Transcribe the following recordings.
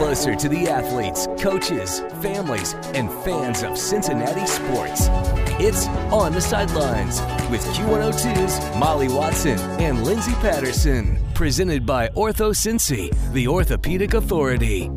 closer to the athletes, coaches, families, and fans of Cincinnati sports. It's On the Sidelines with Q102's Molly Watson and Lindsay Patterson. Presented by Ortho Cincy, the orthopedic authority.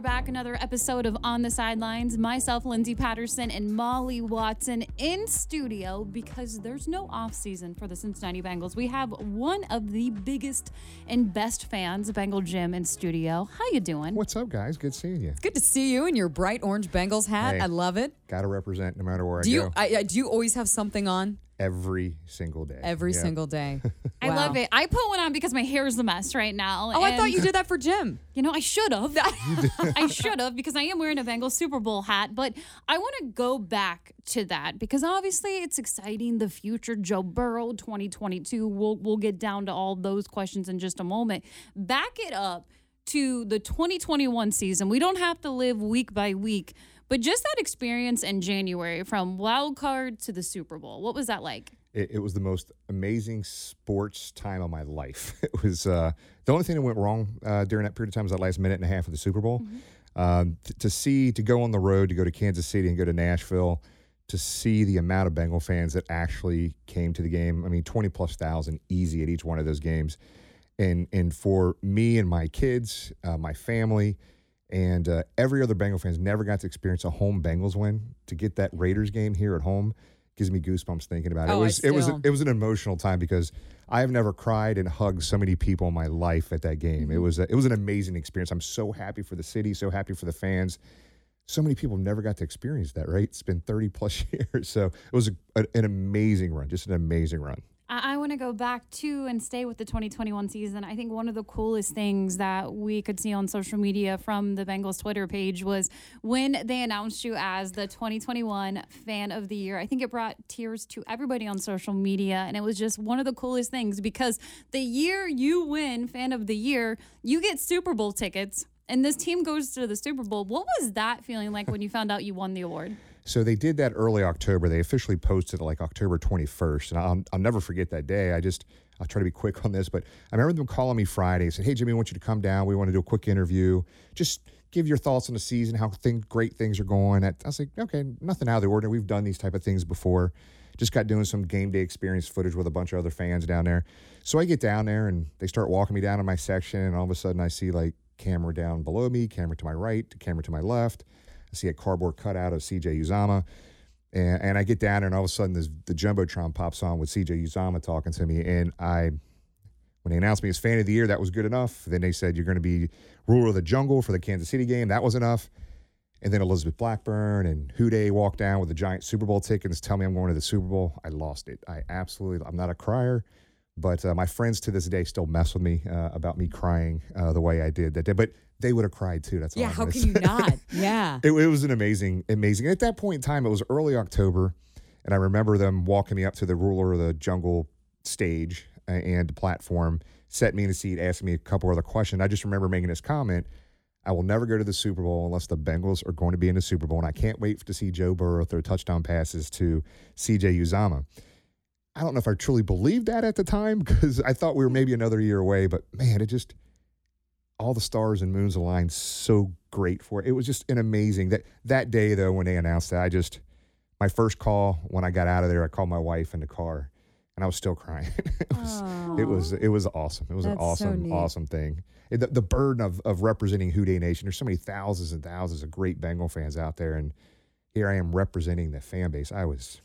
We are back another episode of On the Sidelines. Myself, Lindsay Patterson, and Molly Watson in studio because there's no off season for the Cincinnati Bengals. We have one of the biggest and best fans, Bengal Jim, in studio. How you doing? What's up, guys? Good seeing you. Good to see you in your bright orange Bengals hat. Hey. I love it. Got to represent no matter where Do I you go. I, I- do you always have something on every single day. every Yeah. single day? I love it. I put one on because my hair is a mess right now. Oh, I thought you did that for Jim. You know, I should have. I should have because I am wearing a Bengals Super Bowl hat. But I want to go back to that because obviously it's exciting. The future, Joe Burrow, 2022. We'll we'll get down to all those questions in just a moment. Back it up to the 2021 season. We don't have to live week by week, but just that experience in January from wild card to the Super Bowl. What was that like? It, it was the most amazing sports time of my life. It was uh, the only thing that went wrong uh, during that period of time was that last minute and a half of the Super Bowl. Mm-hmm. Um, t- to see, to go on the road, to go to Kansas City and go to Nashville, to see the amount of Bengal fans that actually came to the game. I mean, 20 plus thousand easy at each one of those games. And, and for me and my kids, uh, my family, and uh, every other Bengal fans never got to experience a home Bengals win. To get that Raiders game here at home gives me goosebumps thinking about it. Oh, it was it was it was an emotional time because I have never cried and hugged so many people in my life at that game. Mm-hmm. It was a, it was an amazing experience. I'm so happy for the city, so happy for the fans. So many people never got to experience that. Right? It's been 30 plus years, so it was a, a- an amazing run, just an amazing run. I, I want to go back to and stay with the 2021 season. I think one of the coolest things that we could see on social media from the Bengals Twitter page was when they announced you as the 2021 Fan of the Year. I think it brought tears to everybody on social media, and it was just one of the coolest things because the year you win Fan of the Year, you get Super Bowl tickets. And this team goes to the Super Bowl. What was that feeling like when you found out you won the award? So they did that early October. They officially posted like October 21st. And I'll, I'll never forget that day. I just, I'll try to be quick on this, but I remember them calling me Friday and said, Hey, Jimmy, I want you to come down. We want to do a quick interview. Just give your thoughts on the season, how thing, great things are going. I was like, okay, nothing out of the ordinary. We've done these type of things before. Just got doing some game day experience footage with a bunch of other fans down there. So I get down there and they start walking me down to my section. And all of a sudden I see like camera down below me, camera to my right, camera to my left. I see a cardboard cutout of CJ Uzomah. And, and I get down there, and all of a sudden, this, the jumbotron pops on with CJ Uzomah talking to me. And I, when they announced me as fan of the year, that was good enough. Then they said you're going to be ruler of the jungle for the Kansas City game. That was enough. And then Elizabeth Blackburn and Who Dey walked down with the giant Super Bowl tickets, tell me I'm going to the Super Bowl. I lost it. I absolutely. I'm not a crier, but uh, my friends to this day still mess with me uh, about me crying uh, the way I did that day. But they would have cried too. That's all Yeah, how can you not? Yeah. It, it was an amazing, amazing. At that point in time, it was early October, and I remember them walking me up to the ruler of the jungle stage and platform, set me in a seat, asking me a couple other questions. I just remember making this comment. I will never go to the Super Bowl unless the Bengals are going to be in the Super Bowl, and I can't wait to see Joe Burrow throw touchdown passes to C.J. Uzomah. I don't know if I truly believed that at the time because I thought we were maybe another year away, but man, it just all the stars and moons aligned so great for it. It was just an amazing that that day though when they announced that I just my first call when I got out of there I called my wife in the car and I was still crying. it was it was it was awesome. It was an That's so awesome neat. awesome thing. It- The, the burden of of representing Who Dey Nation. There's so many thousands and thousands of great Bengal fans out there and here I am representing the fan base. I was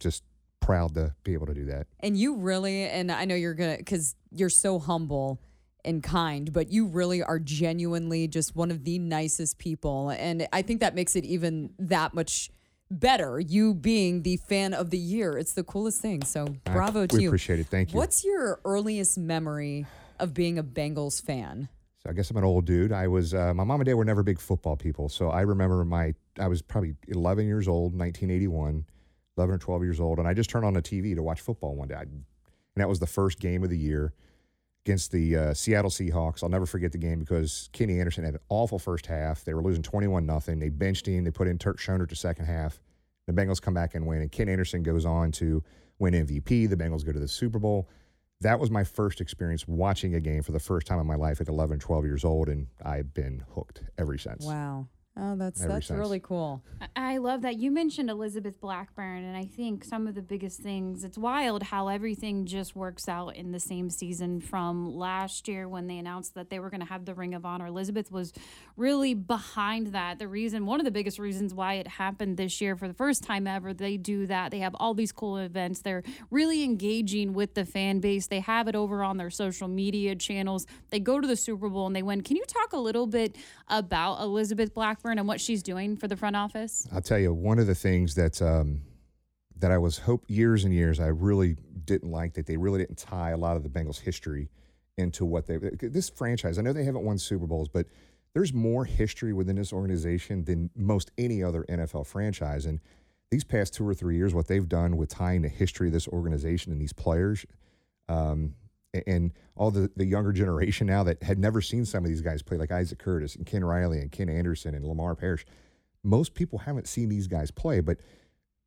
just proud to be able to do that. And you really, and I know you're gonna, because you're so humble and kind, but you really are genuinely just one of the nicest people. And I think that makes it even that much better. You being the fan of the year, it's the coolest thing. So I- bravo to we you. appreciate it. Thank you. What's your earliest memory of being a Bengals fan? So I guess I'm an old dude. I was uh, my mom and dad were never big football people, so I remember my I was probably 11 years old, 1981, 11 or 12 years old, and I just turned on the TV to watch football one day, I, and that was the first game of the year against the uh, Seattle Seahawks. I'll never forget the game because Kenny Anderson had an awful first half. They were losing 21 nothing. They benched him. They put in Turk Schonert to second half. The Bengals come back and win, and Ken Anderson goes on to win MVP. The Bengals go to the Super Bowl. that was my first experience watching a game for the first time in my life at 11, 12 years old, and I've been hooked ever since. Wow. Oh, that's Ever that's since. really cool. I- I love that you mentioned Elizabeth Blackburn, and I think some of the biggest things. It's wild how everything just works out in the same season from last year when they announced that they were going to have the Ring of Honor. Elizabeth was really behind that. The reason, one of the biggest reasons why it happened this year for the first time ever, they do that. They have all these cool events. They're really engaging with the fan base. They have it over on their social media channels. They go to the Super Bowl and they win. Can you talk a little bit about Elizabeth Blackburn and what she's doing for the front office? I'll tell you one of the things that um, that I was hope years and years I really didn't like that they really didn't tie a lot of the Bengals history into what they this franchise. I know they haven't won Super Bowls, but there's more history within this organization than most any other NFL franchise. And these past two or three years, what they've done with tying the history of this organization and these players, um, and all the, the younger generation now that had never seen some of these guys play, like Isaac Curtis and Ken Riley and Ken Anderson and Lamar Parrish. Most people haven't seen these guys play, but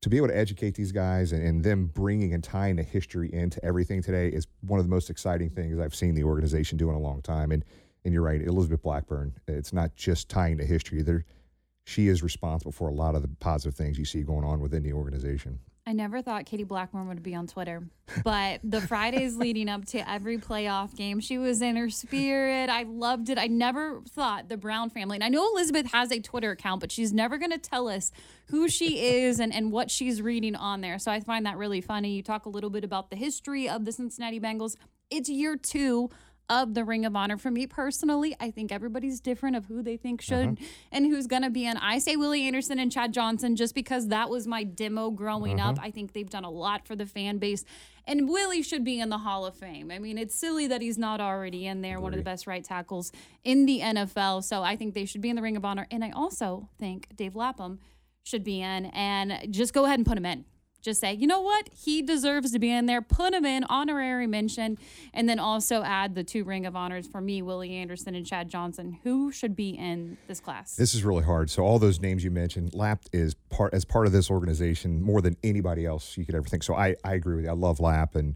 to be able to educate these guys and, and them bringing and tying the history into everything today is one of the most exciting things I've seen the organization do in a long time. And and you're right, Elizabeth Blackburn. It's not just tying to history. There, she is responsible for a lot of the positive things you see going on within the organization. I never thought Katie Blackburn would be on Twitter, but the Fridays leading up to every playoff game, she was in her spirit. I loved it. I never thought the Brown family, and I know Elizabeth has a Twitter account, but she's never going to tell us who she is and, and what she's reading on there. So I find that really funny. You talk a little bit about the history of the Cincinnati Bengals. It's year two of the Ring of Honor. For me personally, I think everybody's different of who they think uh-huh. should and who's going to be in. I say Willie Anderson and Chad Johnson just because that was my demo growing up. Uh-huh. I think they've done a lot for the fan base. And Willie should be in the Hall of Fame. I mean, it's silly that he's not already in there, one of the best right tackles in the NFL. So I think they should be in the Ring of Honor. And I also think Dave Lapham should be in and just go ahead and put him in. Just say, you know what? He deserves to be in there. Put him in, honorary mention, and then also add the two Ring of Honors for me, Willie Anderson and Chad Johnson. Who should be in this class? This is really hard. So all those names you mentioned, Lap is part as part of this organization more than anybody else you could ever think. So I, I agree with you. I love Lap and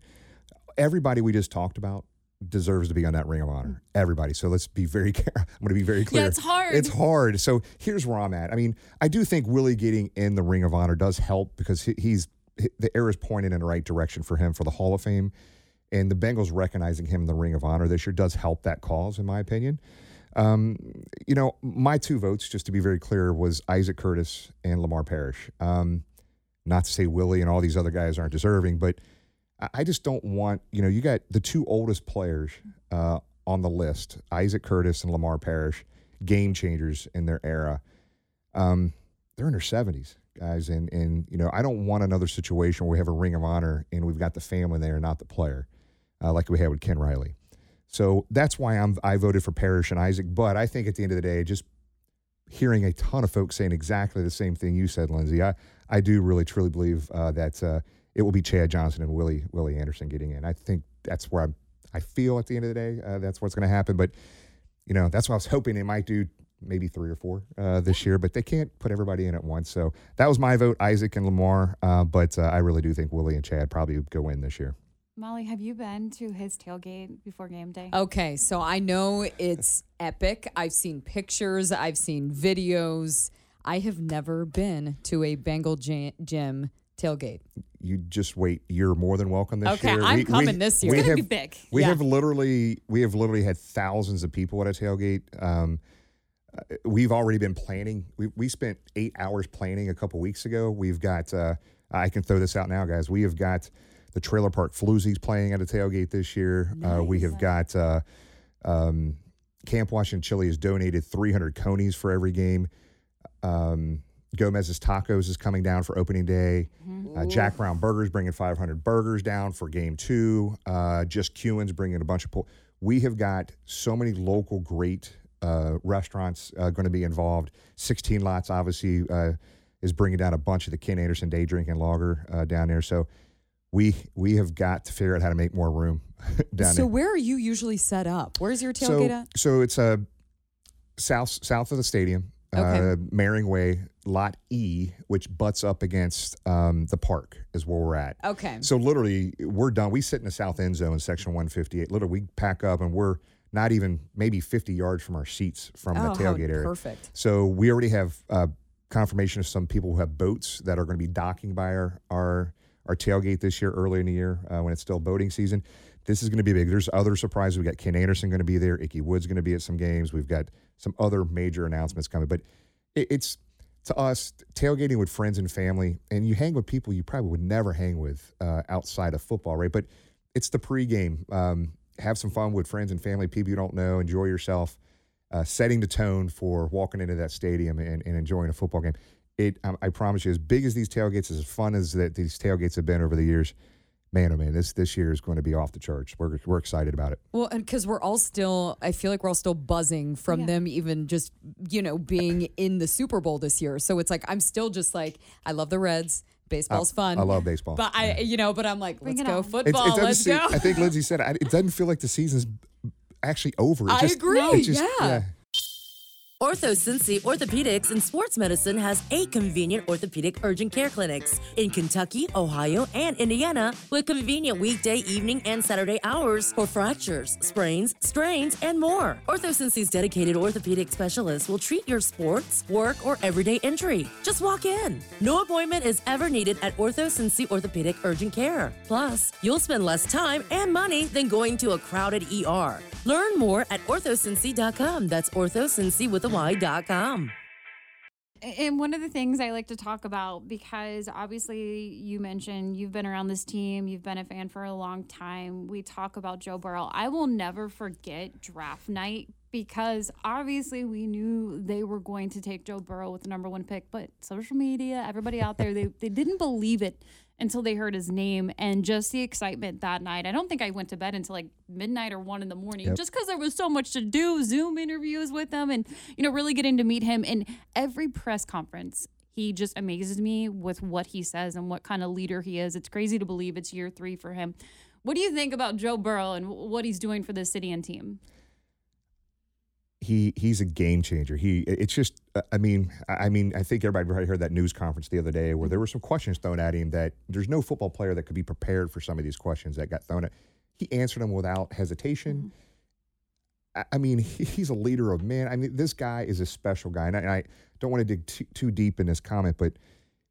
everybody we just talked about deserves to be on that Ring of Honor. Everybody. So let's be very careful. I'm going to be very clear. Yeah, it's hard. It's hard. So here's where I'm at. I mean, I do think Willie getting in the Ring of Honor does help because he, he's the arrow is pointed in the right direction for him for the Hall of Fame. And the Bengals recognizing him in the Ring of Honor this year does help that cause, in my opinion. Um, you know, my two votes, just to be very clear, was Isaac Curtis and Lamar Parrish. Um, not to say Willie and all these other guys aren't deserving, but I- just don't want, you know, you got the two oldest players uh, on the list, Isaac Curtis and Lamar Parrish, game changers in their era. Um, they're in their 70s, guys. And, and, you know, I don't want another situation where we have a ring of honor and we've got the family there, not the player, uh, like we had with Ken Riley. So that's why I'm I voted for Parrish and Isaac. But I think at the end of the day, just hearing a ton of folks saying exactly the same thing you said, Lindsay, I, I do really truly believe uh, that uh, it will be Chad Johnson and Willie Willie Anderson getting in. I think that's where I'm, I feel at the end of the day uh, that's what's going to happen. But you know that's what I was hoping they might do maybe three or four uh, this year, but they can't put everybody in at once. So that was my vote, Isaac and Lamar. Uh, but uh, I really do think Willie and Chad probably go in this year. Molly, have you been to his tailgate before game day? Okay, so I know it's epic. I've seen pictures, I've seen videos. I have never been to a Bengal gy- Jim tailgate. You just wait. You're more than welcome this Okay, year. I'm coming this year. We It's gonna have, be big. We Yeah. have literally, we have literally had thousands of people at a tailgate. Um, uh, we've already been planning. We, we spent eight hours planning a couple weeks ago. We've got. Uh, I can throw this out now, guys. We have got the Trailer Park Floozies playing at a tailgate this year. Uh, we have got uh, um, Camp Washington Chili has donated 300 conies for every game. Um, Gomez's Tacos is coming down for opening day. Uh, Jack Brown Burgers bringing 500 burgers down for game two. Uh, Just Q'in's bringing a bunch of. Po- we have got so many local great uh, restaurants uh, going to be involved. 16 Lots obviously uh, is bringing down a bunch of the Ken Anderson day drinking lager uh, down there. So we we have got to figure out how to make more room down so there. So where are you usually set up? Where's your tailgate So, at? so it's uh, south south of the stadium, Okay. uh, Mehring Way. Lot E, which butts up against um, the park, is where we're at. Okay. So literally, we're done. We sit in the south end zone, section 158. Literally, we pack up and we're not even maybe 50 yards from our seats from Oh, the tailgate area. perfect. So we already have uh, confirmation of some people who have boats that are going to be docking by our our, our tailgate this year, early in the year uh, when it's still boating season. This is going to be big. There's other surprises. We got Ken Anderson going to be there. Ickey Wood's going to be at some games. We've got some other major announcements coming. But it, it's to us tailgating with friends and family, and you hang with people you probably would never hang with uh, outside of football, right? But it's the pregame. Um, have some fun with friends and family, people you don't know. Enjoy yourself uh, setting the tone for walking into that stadium and, and enjoying a football game. It, um, I promise you, as big as these tailgates, as fun as that these tailgates have been over the years, man, oh man, this this year is going to be off the charts. We're we're excited about it. Well, and because we're all still, I feel like we're all still buzzing from Yeah. them, even just, you know, being in the Super Bowl this year. So it's like, I'm still just like, I love the Reds. Baseball's fun. I love baseball. But I, you know, but I'm like, Bring let's go on. It's- football. it let's seem- go. I think Lindsay said it, it doesn't feel like the season's actually over. It I just- agree, it just- yeah. Ortho Cincy Orthopedics and Sports Medicine has eight convenient orthopedic urgent care clinics in Kentucky, Ohio, and Indiana with convenient weekday, evening, and Saturday hours for fractures, sprains, strains, and more. Ortho Cincy's dedicated orthopedic specialists will treat your sports, work, or everyday injury. Just walk in. No appointment is ever needed at Ortho Cincy Orthopedic Urgent Care. Plus, you'll spend less time and money than going to a crowded ER. Learn more at orthocincy.com. That's orthocincy with a And one of the things I like to talk about, because obviously you mentioned you've been around this team, you've been a fan for a long time. We talk about Joe Burrow. I will never forget draft night because obviously we knew they were going to take Joe Burrow with the number one pick, but social media, everybody out there, they, they didn't believe it until they heard his name and just the excitement that night. I don't think I went to bed until like midnight or one in the morning Yep. just because there was so much to do, Zoom interviews with him and, you know, really getting to meet him. And every press conference, he just amazes me with what he says and what kind of leader he is. It's crazy to believe it's year three for him. What do you think about Joe Burrow and what he's doing for the city and team? He he's a game changer. He it's just uh, I mean I mean I think everybody probably heard that news conference the other day where there were some questions thrown at him that there's no football player that could be prepared for some of these questions that got thrown at. He answered them without hesitation. I, I mean he, he's a leader of men. I mean this guy is a special guy, and I, and I don't want to dig too, too deep in this comment, but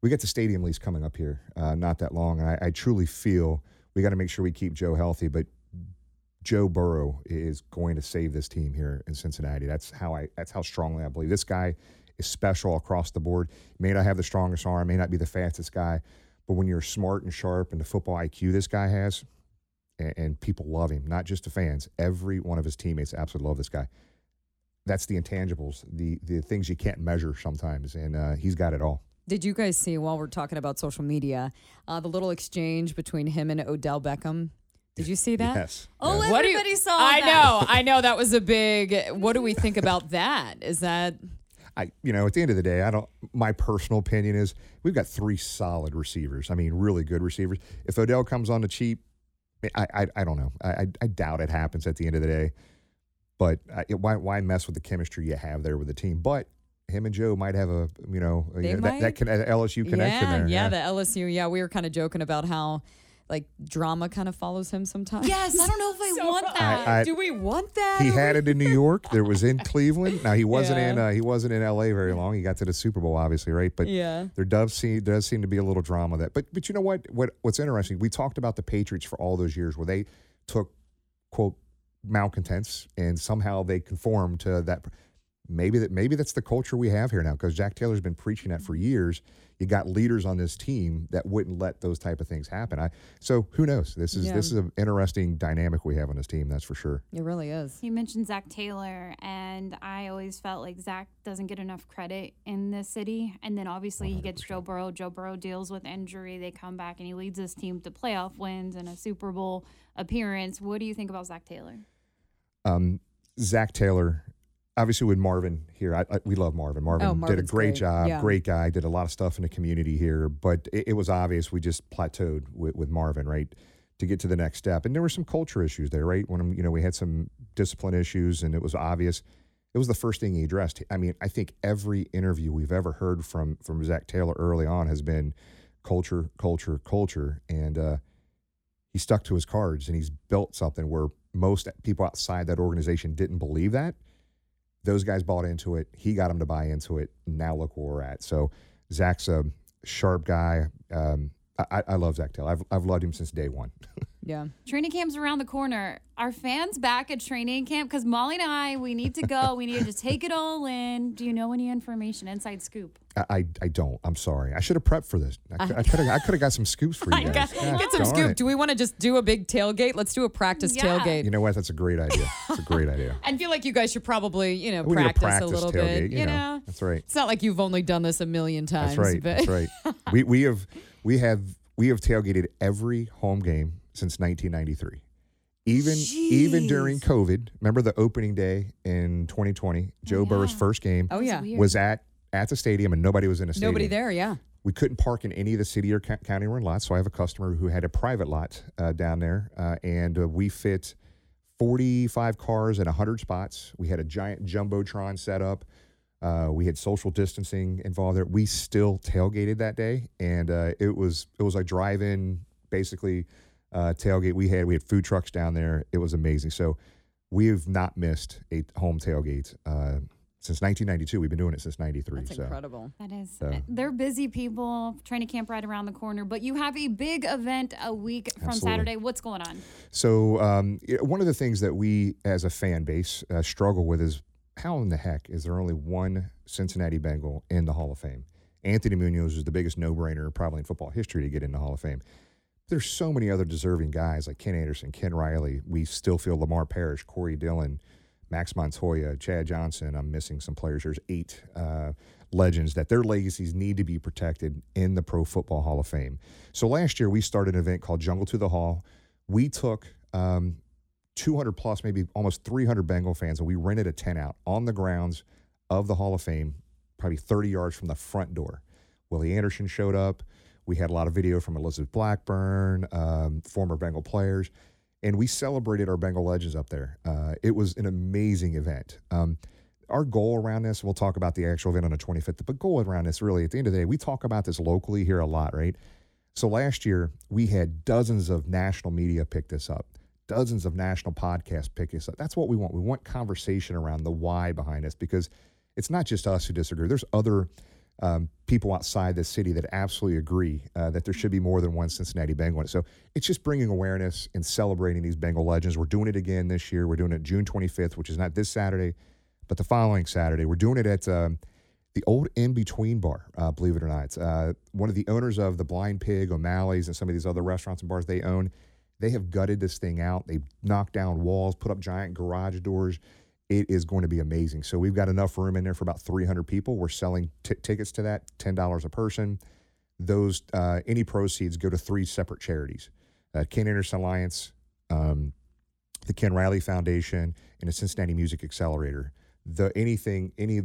we got the stadium lease coming up here uh, not that long, and I, I truly feel we got to make sure we keep Joe healthy, but. Joe Burrow is going to save this team here in Cincinnati. That's how I. That's how strongly I believe. This guy is special across the board. May not have the strongest arm, may not be the fastest guy, but when you're smart and sharp and the football IQ this guy has, and, and people love him, not just the fans. Every one of his teammates absolutely love this guy. That's the intangibles, the the things you can't measure sometimes, and uh, he's got it all. Did you guys see while we're talking about social media, uh, the little exchange between him and Odell Beckham? Did you see that? Yes. Oh, yes. What do you- everybody saw that. I that. know, I know that was a big. What do we think about that? Is that I, you know, at the end of the day, I don't. My personal opinion is we've got three solid receivers. I mean, really good receivers. If Odell comes on the cheap, I, I, I don't know. I, I, I doubt it happens at the end of the day. But I, why, why mess with the chemistry you have there with the team? But him and Joe might have a, you know, you They know, that, might. that can, uh, LSU connection yeah, there. Yeah, the LSU. Yeah, we were kind of joking about how like drama kind of follows him sometimes. Yes, I don't know if I So, want that. I- do we want that? he had it in New York. There was in Cleveland. Now he wasn't in. Uh, he wasn't in L.A. very long. He got to the Super Bowl, obviously, right? But Yeah. there does seem does seem to be a little drama that. But but you know what? What what's interesting? We talked about the Patriots for all those years where they took quote malcontents and somehow they conformed to that. Maybe that maybe that's the culture we have here now because Zac Taylor's been preaching that for years. You got leaders on this team that wouldn't let those type of things happen. I so who knows? This is Yeah. this is an interesting dynamic we have on this team. That's for sure. It really is. You mentioned Zac Taylor, and I always felt like Zac doesn't get enough credit in this city. And then obviously he gets Joe Burrow. Joe Burrow deals with injury. They come back and he leads his team to playoff wins and a Super Bowl appearance. What do you think about Zac Taylor? um, Zac Taylor, obviously with Marvin here, I, I, we love Marvin. Marvin Oh, did a great, great. job, Yeah. great guy, did a lot of stuff in the community here, but it, it was obvious we just plateaued with, with Marvin, right? To get to the next step, and there were some culture issues there, right? When you know we had some discipline issues, and it was obvious. it was the first thing he addressed. I mean, I think every interview we've ever heard from from Zac Taylor early on has been culture, culture, culture, and uh, he stuck to his cards and he's built something where most people outside that organization didn't believe that. Those guys bought into it. He got them to buy into it. Now look where we're at. So Zac's a sharp guy. Um, I, I love Zac Taylor. I've, I've loved him since day one. Yeah. Training camp's around the corner. Are fans back at training camp? Because Molly and I, we need to go. we need to just take it all in. Do you know any information? Inside scoop. I, I, I don't. I'm sorry. I should have prepped for this. I could have I could have got some scoops for you guys. got, Gosh get some scoop. it. Do we want to just do a big tailgate? Let's do a practice Yeah. tailgate. You know what? That's a great idea. It's a great idea. I feel like you guys should probably, you know, We a practice, practice a little tailgate, bit. you You know. know, That's right. It's not like you've only done this a million times. That's right. But That's right. we we have we have we have tailgated every home game since 1993. Even even during COVID, remember the opening day in 2020, Joe Burrow's yeah. first game Oh, yeah. was at at the stadium and nobody was in the stadium. Nobody there, yeah. We couldn't park in any of the city or co- county run lots, so I have a customer who had a private lot uh, down there, uh, and uh, we fit 45 cars at 100 spots. We had a giant jumbotron set up. Uh, we had social distancing involved there. We still tailgated that day, and uh, it was it was like drive-in, basically uh, tailgate. We had we had food trucks down there. It was amazing. So we have not missed a home tailgate uh, since 1992. We've been doing it since '93. That's so. incredible. That is, So- they're busy people. Training camp right around the corner, but you have a big event a week from Absolutely. Saturday. What's going on? So um, one of the things that we as a fan base uh, struggle with is how in the heck is there only one Cincinnati Bengal in the Hall of Fame? Anthony Munoz is the biggest no-brainer probably in football history to get in the Hall of Fame. There's so many other deserving guys like Ken Anderson, Ken Riley. We still feel Lamar Parrish, Corey Dillon, Max Montoya, Chad Johnson. I'm missing some players. There's eight uh, legends that their legacies need to be protected in the Pro Football Hall of Fame. So last year we started an event called Jungle to the Hall. We took um, 200 plus, maybe almost 300 Bengal fans, and we rented a tent out on the grounds of the Hall of Fame, probably 30 yards from the front door. Willie Anderson showed up. We had a lot of video from Elizabeth Blackburn, um, former Bengal players, and we celebrated our Bengal legends up there. Uh, it was an amazing event. Um, our goal around this, we'll talk about the actual event on the 25th, but goal around this really, at the end of the day, we talk about this locally here a lot, right? So last year, we had dozens of national media pick this up, dozens of national podcasts pick us up. That's what we want. We want conversation around the why behind us because it's not just us who disagree. There's other um, people outside the city that absolutely agree uh, that there should be more than one Cincinnati Bengal. So it's just bringing awareness and celebrating these Bengal legends. We're doing it again this year. We're doing it June 25th, which is not this Saturday, but the following Saturday. We're doing it at um, the old In Between Bar, uh, believe it or not. Uh, one of the owners of the Blind Pig, O'Malley's, and some of these other restaurants and bars they own. They have gutted this thing out. They've knocked down walls, put up giant garage doors. It is going to be amazing. So we've got enough room in there for about 300 people. We're selling t- tickets to that, $10 a person. Those uh, any proceeds go to three separate charities: uh, Ken Anderson Alliance, um, the Ken Riley Foundation, and the Cincinnati Music Accelerator. The anything any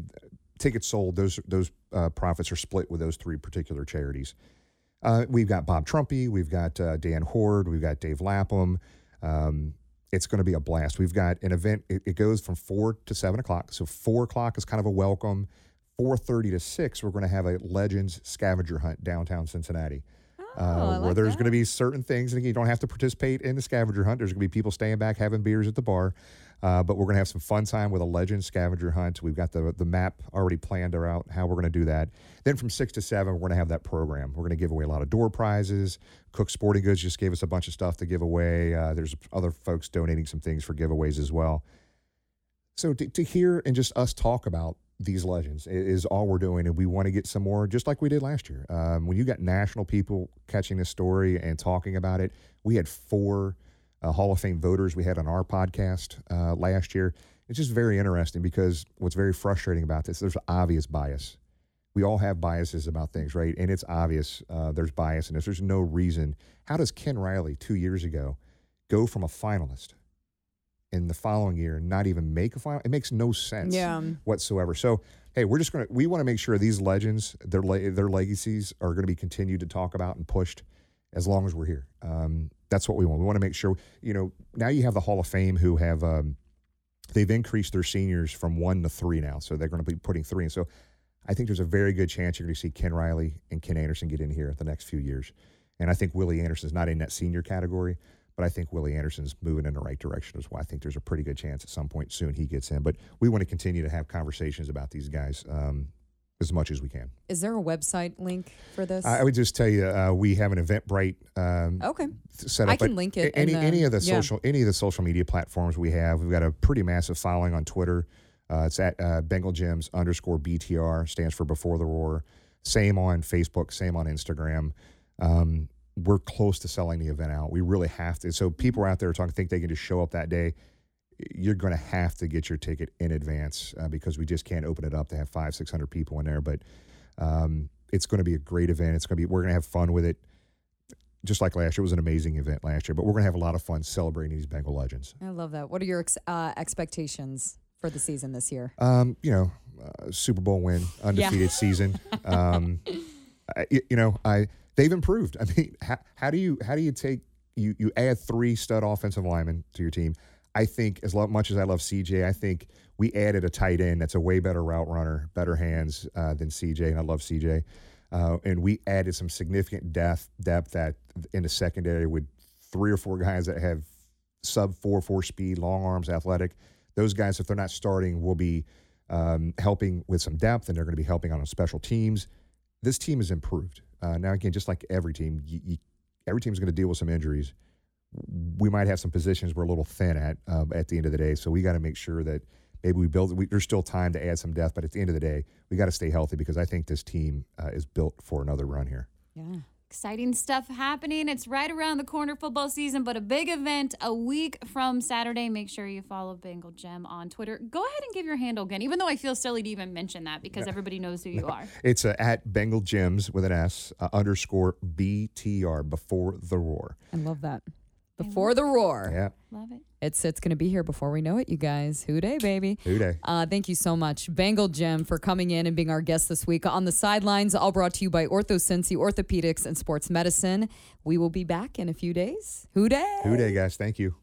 tickets sold, those those uh, profits are split with those three particular charities. Uh, we've got Bob Trumpy, we've got uh, Dan Hoard, we've got Dave Lapham. Um, it's going to be a blast. We've got an event. It, it goes from four to seven o'clock. So four o'clock is kind of a welcome. Four thirty to six, we're going to have a Legends scavenger hunt downtown Cincinnati. Oh, uh, where like there's going to be certain things, and again, you don't have to participate in the scavenger hunt. There's going to be people staying back having beers at the bar, uh, but we're going to have some fun time with a legend scavenger hunt. We've got the the map already planned out how we're going to do that. Then from six to seven, we're going to have that program. We're going to give away a lot of door prizes. Koch Sporting Goods just gave us a bunch of stuff to give away. Uh, there's other folks donating some things for giveaways as well. So to, to hear and just us talk about these legends is all we're doing, and we want to get some more, just like we did last year. Um, when you got national people catching this story and talking about it, we had four uh, Hall of Fame voters we had on our podcast uh, last year. It's just very interesting because what's very frustrating about this, there's obvious bias. We all have biases about things, right? And it's obvious uh, there's bias in this. There's no reason. How does Ken Riley two years ago go from a finalist in the following year and not even make a final? It makes no sense Yeah. whatsoever. So, hey, we're just going to we want to make sure these legends, their le- their legacies are going to be continued to talk about and pushed as long as we're here. Um, that's what we want. We want to make sure, you know, now you have the Hall of Fame who have um, they've increased their seniors from one to three now, so they're going to be putting three And So I think there's a very good chance you're going to see Ken Riley and Ken Anderson get in here the next few years. And I think Willie Anderson's not in that senior category, but I think Willie Anderson's moving in the right direction as well. I think there's a pretty good chance at some point soon he gets in. But we want to continue to have conversations about these guys um, as much as we can. Is there a website link for this? I I would just tell you, uh, we have an Eventbrite um, okay. set up. I can link it Any the- any of the yeah. social any of the social media platforms we have, we've got a pretty massive following on Twitter. Uh, it's at uh, Bengal Jims underscore BTR stands for Before the Roar. Same on Facebook. Same on Instagram. Um, we're close to selling the event out. We really have to. So people out there talking think they can just show up that day. You're going to have to get your ticket in advance uh, because we just can't open it up to have five six hundred people in there. But um, it's going to be a great event. It's going to be we're going to have fun with it just like last year, it was an amazing event last year. But we're going to have a lot of fun celebrating these Bengal legends. I love that. What are your ex- uh, expectations for the season this year? Um, you know, uh, Super Bowl win, undefeated season. Um, I, y- you know, I they've improved. I mean, how, how do you how do you take you you add three stud offensive linemen to your team? I think as much as I love CJ, I think we added a tight end that's a way better route runner, better hands uh, than CJ, and I love CJ. Uh, and we added some significant depth depth that in the secondary with three or four guys that have sub four four speed, long arms, athletic. Those guys, if they're not starting, will be um, helping with some depth, and they're going to be helping on special teams. This team has improved. Uh, now, again, just like every team, you, you, every team is going to deal with some injuries. We might have some positions we're a little thin at um, at the end of the day, so we got to make sure that maybe we build. We, there's still time to add some depth, but at the end of the day, we got to stay healthy because I think this team uh, is built for another run here. Yeah. Exciting stuff happening. It's right around the corner football season, but a big event a week from Saturday. Make sure you follow Bengal Jim on Twitter. Go ahead and give your handle again, even though I feel silly to even mention that because everybody knows who you are. It's uh, at Bengal Jims with an S uh, underscore BTR before the roar. I love that. Before the roar. Yeah, Love it. It's it's going to be here before we know it, you guys. Who Dey, baby. who Dey? Uh, thank you so much, Bengal Jim, for coming in and being our guest this week on the sidelines. All brought to you by OrthoCincy Orthopedics and Sports Medicine. We will be back in a few days. Who Dey? Who Dey, guys? Thank you.